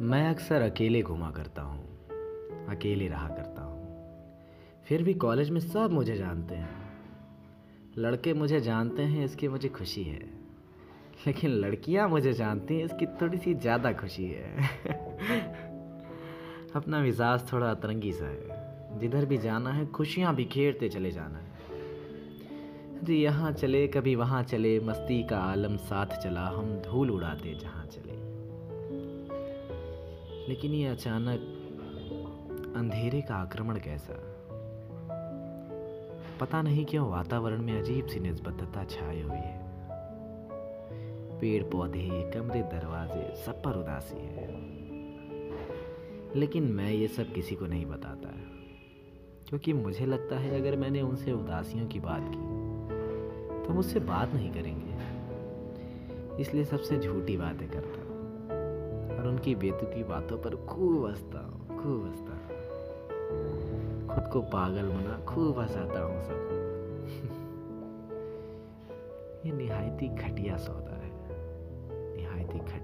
मैं अक्सर अकेले घूमा करता हूँ, अकेले रहा करता हूँ। फिर भी कॉलेज में सब मुझे जानते हैं। लड़के मुझे जानते हैं, इसकी मुझे खुशी है। लेकिन लड़कियाँ मुझे जानती हैं, इसकी थोड़ी सी ज़्यादा खुशी है। अपना मिजाज थोड़ा अतरंगी सा है। जिधर भी जाना है, खुशियाँ बिखेरते चले जाना है। जी, यहाँ चले, कभी वहाँ चले, मस्ती का आलम साथ चला, हम धूल उड़ाते जहाँ चले। लेकिन ये अचानक अंधेरे का आक्रमण कैसा? पता नहीं क्यों वातावरण में अजीब सी निस्बतता छाई हुई है। पेड़ पौधे कमरे, दरवाजे, सब पर उदासी है। लेकिन मैं ये सब किसी को नहीं बताता, क्योंकि मुझे लगता है अगर मैंने उनसे उदासियों की बात की तो मुझसे बात नहीं करेंगे। इसलिए सबसे झूठी बातें करता उनकी बेतुकी बातों पर खूब हंसता हूँ, खूब हंसता हूँ। खुद को पागल बना, खूब हंसाता हूँ सब ये निहायती घटिया सौदा है।